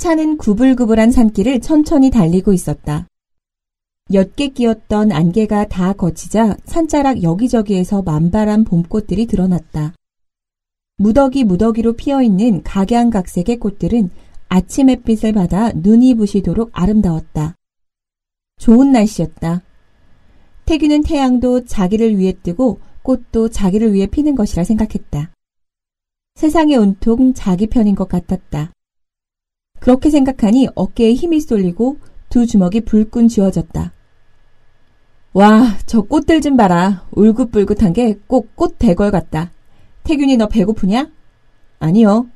차는 구불구불한 산길을 천천히 달리고 있었다. 몇개 끼었던 안개가 다 거치자 산자락 여기저기에서 만발한 봄꽃들이 드러났다. 무더기 무더기로 피어있는 각양각색의 꽃들은 아침 햇빛을 받아 눈이 부시도록 아름다웠다. 좋은 날씨였다. 태규는 태양도 자기를 위해 뜨고 꽃도 자기를 위해 피는 것이라 생각했다. 세상의 온통 자기 편인 것 같았다. 그렇게 생각하니 어깨에 힘이 쏠리고 두 주먹이 불끈 쥐어졌다. 와, 저 꽃들 좀 봐라. 울긋불긋한 게 꼭 꽃 대걸 같다. 태균이 너 배고프냐? 아니요.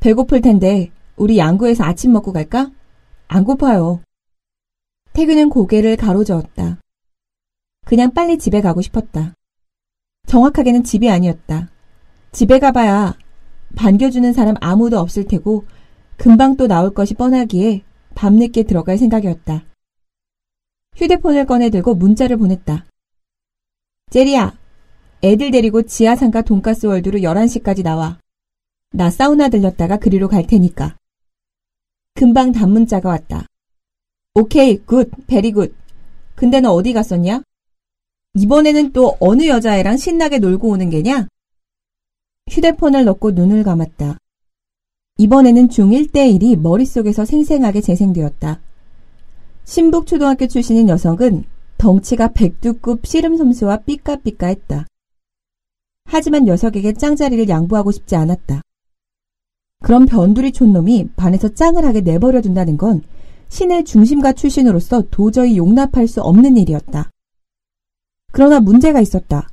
배고플 텐데 우리 양구에서 아침 먹고 갈까? 안 고파요. 태균은 고개를 가로저었다. 그냥 빨리 집에 가고 싶었다. 정확하게는 집이 아니었다. 집에 가봐야 반겨주는 사람 아무도 없을 테고 금방 또 나올 것이 뻔하기에 밤늦게 들어갈 생각이었다. 휴대폰을 꺼내 들고 문자를 보냈다. 제리야, 애들 데리고 지하상가 돈가스 월드로 11시까지 나와. 나 사우나 들렸다가 그리로 갈 테니까. 금방 단문자가 왔다. 오케이, good, very good. 근데 너 어디 갔었냐? 이번에는 또 어느 여자애랑 신나게 놀고 오는 게냐? 휴대폰을 넣고 눈을 감았다. 이번에는 중1 대 1이 머릿속에서 생생하게 재생되었다. 신북초등학교 출신인 여성은 덩치가 백두급 씨름솜수와 삐까삐까했다. 하지만 녀석에게 짱자리를 양보하고 싶지 않았다. 그런 변두리 촌놈이 반에서 짱을 하게 내버려 둔다는 건 신의 중심가 출신으로서 도저히 용납할 수 없는 일이었다. 그러나 문제가 있었다.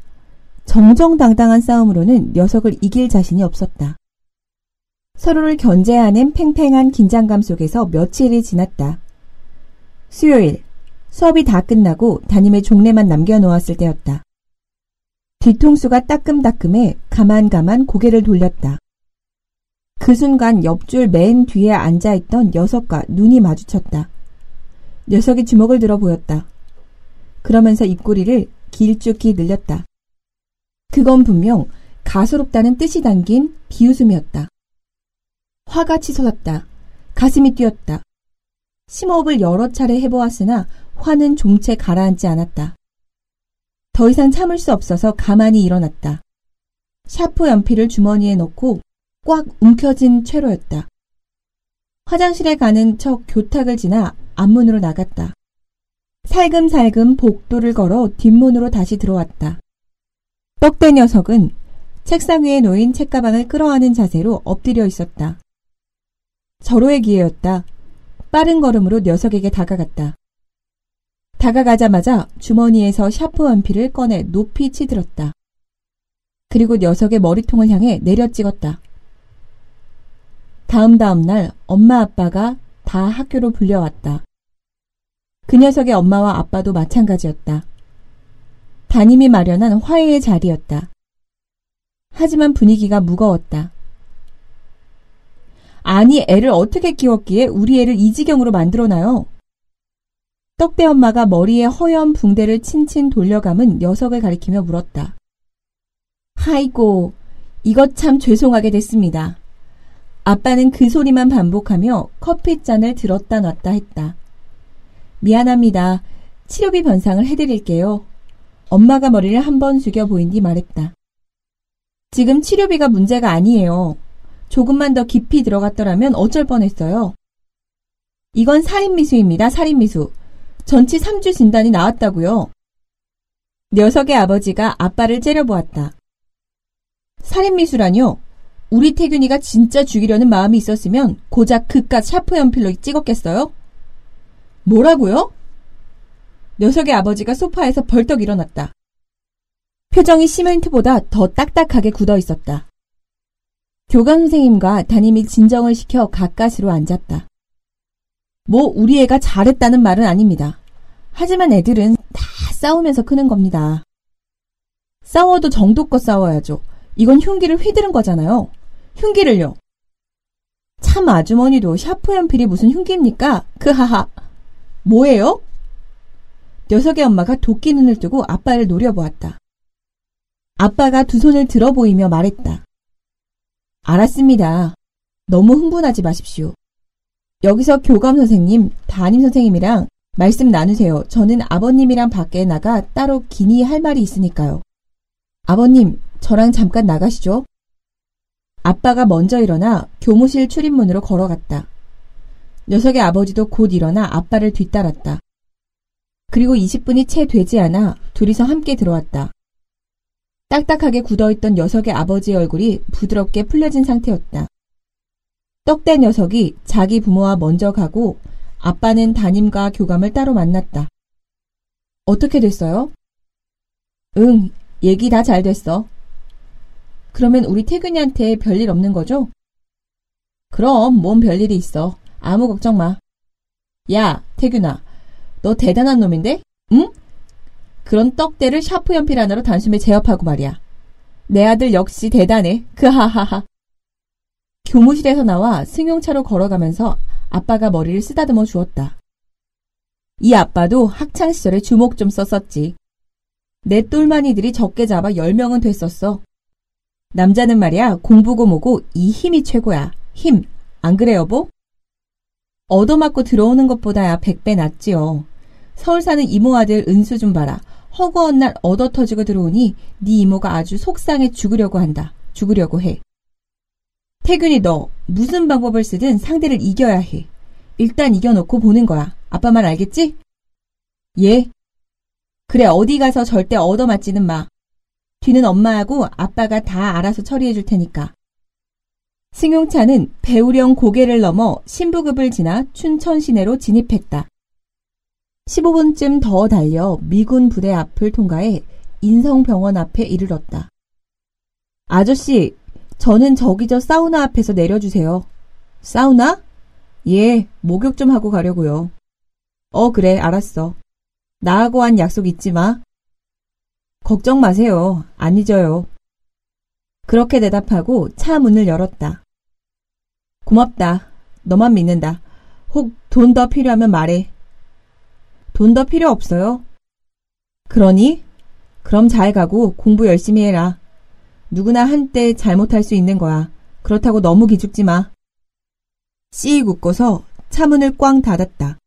정정당당한 싸움으로는 녀석을 이길 자신이 없었다. 서로를 견제하는 팽팽한 긴장감 속에서 며칠이 지났다. 수요일, 수업이 다 끝나고 담임의 종례만 남겨놓았을 때였다. 뒤통수가 따끔따끔해 가만가만 고개를 돌렸다. 그 순간 옆줄 맨 뒤에 앉아있던 녀석과 눈이 마주쳤다. 녀석이 주먹을 들어 보였다. 그러면서 입꼬리를 길쭉히 늘렸다. 그건 분명 가소롭다는 뜻이 담긴 비웃음이었다. 화가 치솟았다. 가슴이 뛰었다. 심호흡을 여러 차례 해보았으나 화는 좀채 가라앉지 않았다. 더 이상 참을 수 없어서 가만히 일어났다. 샤프 연필을 주머니에 넣고 꽉 움켜진 채로였다. 화장실에 가는 척 교탁을 지나 앞문으로 나갔다. 살금살금 복도를 걸어 뒷문으로 다시 들어왔다. 떡대 녀석은 책상 위에 놓인 책가방을 끌어안은 자세로 엎드려 있었다. 절호의 기회였다. 빠른 걸음으로 녀석에게 다가갔다. 다가가자마자 주머니에서 샤프 연필을 꺼내 높이 치들었다. 그리고 녀석의 머리통을 향해 내려 찍었다. 다음 다음 날 엄마 아빠가 다 학교로 불려왔다. 그 녀석의 엄마와 아빠도 마찬가지였다. 담임이 마련한 화해의 자리였다. 하지만 분위기가 무거웠다. 아니, 애를 어떻게 키웠기에 우리 애를 이 지경으로 만들어놔요? 떡배 엄마가 머리에 허연 붕대를 친친 돌려감은 녀석을 가리키며 물었다. 아이고, 이것 참 죄송하게 됐습니다. 아빠는 그 소리만 반복하며 커피잔을 들었다 놨다 했다. 미안합니다. 치료비 변상을 해드릴게요. 엄마가 머리를 한번 숙여 보인 뒤 말했다. 지금 치료비가 문제가 아니에요. 조금만 더 깊이 들어갔더라면 어쩔 뻔했어요. 이건 살인미수입니다. 살인미수. 전치 3주 진단이 나왔다고요. 녀석의 아버지가 아빠를 째려보았다. 살인미수라뇨? 우리 태균이가 진짜 죽이려는 마음이 있었으면 고작 그깟 샤프 연필로 찍었겠어요? 뭐라고요? 녀석의 아버지가 소파에서 벌떡 일어났다. 표정이 시멘트보다 더 딱딱하게 굳어 있었다. 교감 선생님과 담임이 진정을 시켜 가까스로 앉았다. 뭐 우리 애가 잘했다는 말은 아닙니다. 하지만 애들은 다 싸우면서 크는 겁니다. 싸워도 정도껏 싸워야죠. 이건 흉기를 휘두른 거잖아요. 흉기를요. 참 아주머니도 샤프 연필이 무슨 흉기입니까? 크하하. 뭐예요? 녀석의 엄마가 도끼 눈을 뜨고 아빠를 노려보았다. 아빠가 두 손을 들어 보이며 말했다. 알았습니다. 너무 흥분하지 마십시오. 여기서 교감 선생님, 담임 선생님이랑 말씀 나누세요. 저는 아버님이랑 밖에 나가 따로 기니 할 말이 있으니까요. 아버님, 저랑 잠깐 나가시죠. 아빠가 먼저 일어나 교무실 출입문으로 걸어갔다. 녀석의 아버지도 곧 일어나 아빠를 뒤따랐다. 그리고 20분이 채 되지 않아 둘이서 함께 들어왔다. 딱딱하게 굳어있던 녀석의 아버지의 얼굴이 부드럽게 풀려진 상태였다. 떡대 녀석이 자기 부모와 먼저 가고 아빠는 담임과 교감을 따로 만났다. 어떻게 됐어요? 응, 얘기 다 잘 됐어. 그러면 우리 태균이한테 별일 없는 거죠? 그럼 뭔 별일이 있어. 아무 걱정 마. 야, 태균아. 너 대단한 놈인데? 응? 그런 떡대를 샤프 연필 하나로 단숨에 제압하고 말이야. 내 아들 역시 대단해. 그하하하. 교무실에서 나와 승용차로 걸어가면서 아빠가 머리를 쓰다듬어 주었다. 이 아빠도 학창 시절에 주목 좀 썼었지. 내 똘마니들이 적게 잡아 10명은 됐었어. 남자는 말이야 공부고 뭐고 이 힘이 최고야. 힘. 안 그래 여보? 얻어맞고 들어오는 것보다야 100배 낫지요. 서울 사는 이모 아들 은수 좀 봐라. 허구한 날 얻어 터지고 들어오니 네 이모가 아주 속상해 죽으려고 한다. 죽으려고 해. 태균이 너 무슨 방법을 쓰든 상대를 이겨야 해. 일단 이겨놓고 보는 거야. 아빠 말 알겠지? 예. 그래 어디 가서 절대 얻어맞지는 마. 뒤는 엄마하고 아빠가 다 알아서 처리해 줄 테니까. 승용차는 배우령 고개를 넘어 신부급을 지나 춘천 시내로 진입했다. 15분쯤 더 달려 미군 부대 앞을 통과해 인성병원 앞에 이르렀다. 아저씨, 저는 저기 저 사우나 앞에서 내려주세요. 사우나? 예, 목욕 좀 하고 가려고요. 어, 그래, 알았어. 나하고 한 약속 잊지 마. 걱정 마세요. 안 잊어요. 그렇게 대답하고 차 문을 열었다. 고맙다. 너만 믿는다. 혹 돈 더 필요하면 말해. 돈 더 필요 없어요. 그러니? 그럼 잘 가고 공부 열심히 해라. 누구나 한때 잘못할 수 있는 거야. 그렇다고 너무 기죽지 마. 씩 웃고서 차문을 꽝 닫았다.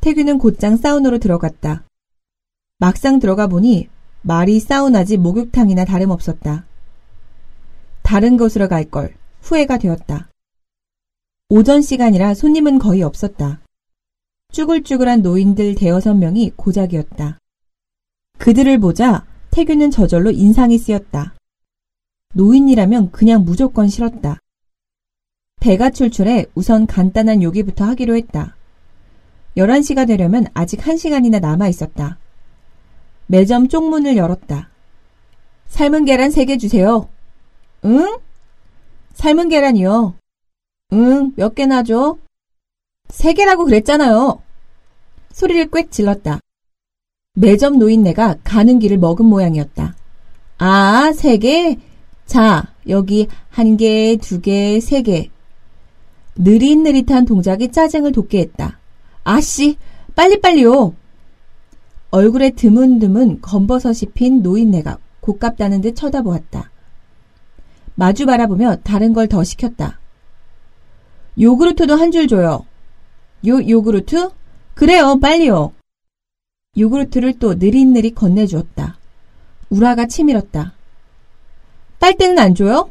태규는 곧장 사우나로 들어갔다. 막상 들어가 보니 말이 사우나지 목욕탕이나 다름없었다. 다른 곳으로 갈 걸 후회가 되었다. 오전 시간이라 손님은 거의 없었다. 쭈글쭈글한 노인들 대여섯 명이 고작이었다. 그들을 보자 태규는 저절로 인상이 쓰였다. 노인이라면 그냥 무조건 싫었다. 배가 출출해 우선 간단한 요기부터 하기로 했다. 11시가 되려면 아직 1시간이나 남아 있었다. 매점 쪽문을 열었다. 삶은 계란 3개 주세요. 응? 삶은 계란이요. 응, 몇 개나 줘? 3개라고 그랬잖아요. 소리를 꽥 질렀다. 매점 노인네가 가는 길을 먹은 모양이었다. 아, 3개? 자, 여기 한 개, 두 개, 세 개. 느릿느릿한 동작이 짜증을 돋게 했다. 아씨, 빨리빨리요. 얼굴에 드문드문 검버섯이 핀 노인네가 고깝다는 듯 쳐다보았다. 마주 바라보며 다른 걸 더 시켰다. 요구르트도 한 줄 줘요. 요 요구르트? 그래요, 빨리요. 요구르트를 또 느릿느릿 건네주었다. 우라가 치밀었다. 빨대는 안 줘요?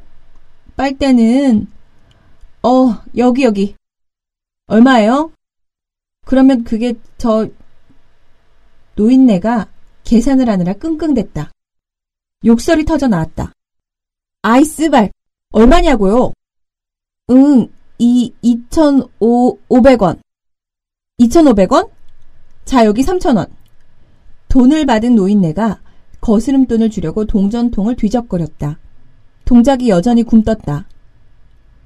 빨대는 어 여기 여기 얼마예요? 그러면 그게 저 노인네가 계산을 하느라 끙끙댔다. 욕설이 터져 나왔다. 아이스발 얼마냐고요? 응, 이 2,500원. 2,500원? 자, 여기 3,000원. 돈을 받은 노인네가 거스름돈을 주려고 동전통을 뒤적거렸다. 동작이 여전히 굼떴다.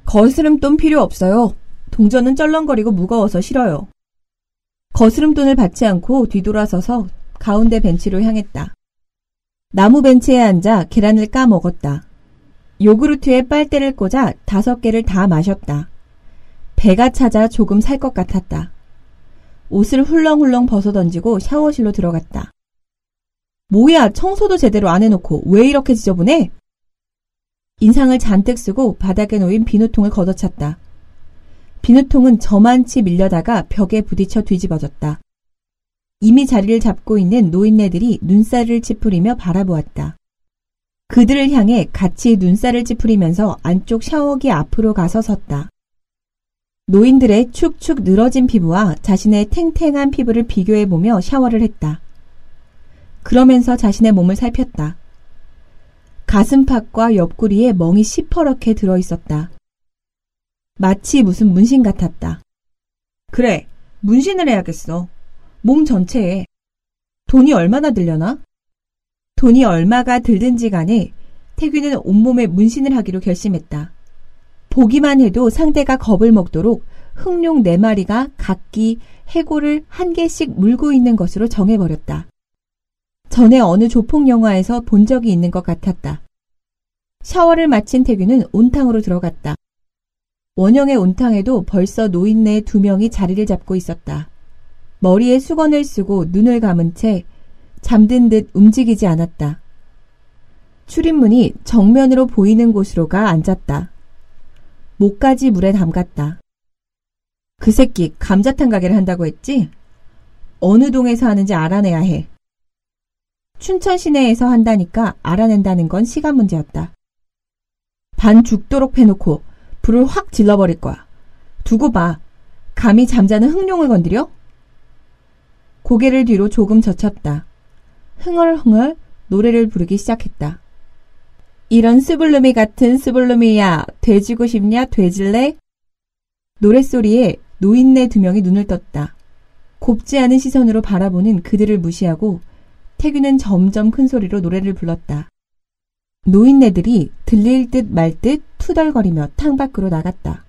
거스름돈 필요 없어요. 동전은 쩔렁거리고 무거워서 싫어요. 거스름돈을 받지 않고 뒤돌아서서 가운데 벤치로 향했다. 나무 벤치에 앉아 계란을 까 먹었다. 요구르트에 빨대를 꽂아 다섯 개를 다 마셨다. 배가 찾아 조금 살 것 같았다. 옷을 훌렁훌렁 벗어던지고 샤워실로 들어갔다. 뭐야, 청소도 제대로 안 해놓고 왜 이렇게 지저분해? 인상을 잔뜩 쓰고 바닥에 놓인 비누통을 걷어찼다. 비누통은 저만치 밀려다가 벽에 부딪혀 뒤집어졌다. 이미 자리를 잡고 있는 노인네들이 눈살을 찌푸리며 바라보았다. 그들을 향해 같이 눈살을 찌푸리면서 안쪽 샤워기 앞으로 가서 섰다. 노인들의 축축 늘어진 피부와 자신의 탱탱한 피부를 비교해보며 샤워를 했다. 그러면서 자신의 몸을 살폈다. 가슴팍과 옆구리에 멍이 시퍼렇게 들어 있었다. 마치 무슨 문신 같았다. 그래, 문신을 해야겠어. 몸 전체에. 돈이 얼마나 들려나? 돈이 얼마가 들든지 간에 태규는 온몸에 문신을 하기로 결심했다. 보기만 해도 상대가 겁을 먹도록 흑룡 네 마리가 각기 해골을 한 개씩 물고 있는 것으로 정해버렸다. 전에 어느 조폭 영화에서 본 적이 있는 것 같았다. 샤워를 마친 태규는 온탕으로 들어갔다. 원형의 온탕에도 벌써 노인네 두 명이 자리를 잡고 있었다. 머리에 수건을 쓰고 눈을 감은 채 잠든 듯 움직이지 않았다. 출입문이 정면으로 보이는 곳으로 가 앉았다. 목까지 물에 담갔다. 그 새끼 감자탕 가게를 한다고 했지? 어느 동에서 하는지 알아내야 해. 춘천 시내에서 한다니까 알아낸다는 건 시간 문제였다. 반 죽도록 패놓고 불을 확 질러버릴 거야. 두고 봐. 감히 잠자는 흑룡을 건드려? 고개를 뒤로 조금 젖혔다. 흥얼흥얼 노래를 부르기 시작했다. 이런 스불루미 같은 스불루미야, 돼지고 싶냐, 돼질래? 노랫소리에 노인네 두 명이 눈을 떴다. 곱지 않은 시선으로 바라보는 그들을 무시하고 태규는 점점 큰 소리로 노래를 불렀다. 노인네들이 들릴 듯 말 듯 투덜거리며 탕 밖으로 나갔다.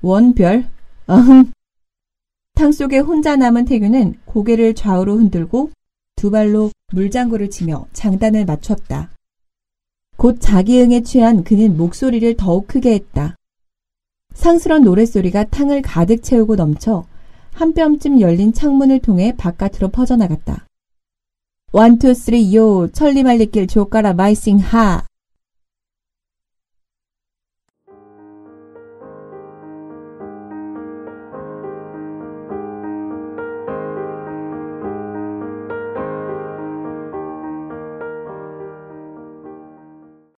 원별, 어흥. 탕 속에 혼자 남은 태규는 고개를 좌우로 흔들고 두 발로 물장구를 치며 장단을 맞췄다. 곧 자기 응에 취한 그는 목소리를 더욱 크게 했다. 상스런 노랫소리가 탕을 가득 채우고 넘쳐 한 뼘쯤 열린 창문을 통해 바깥으로 퍼져나갔다. 원투 쓰리 요 천리말리길 조가라 마이싱 하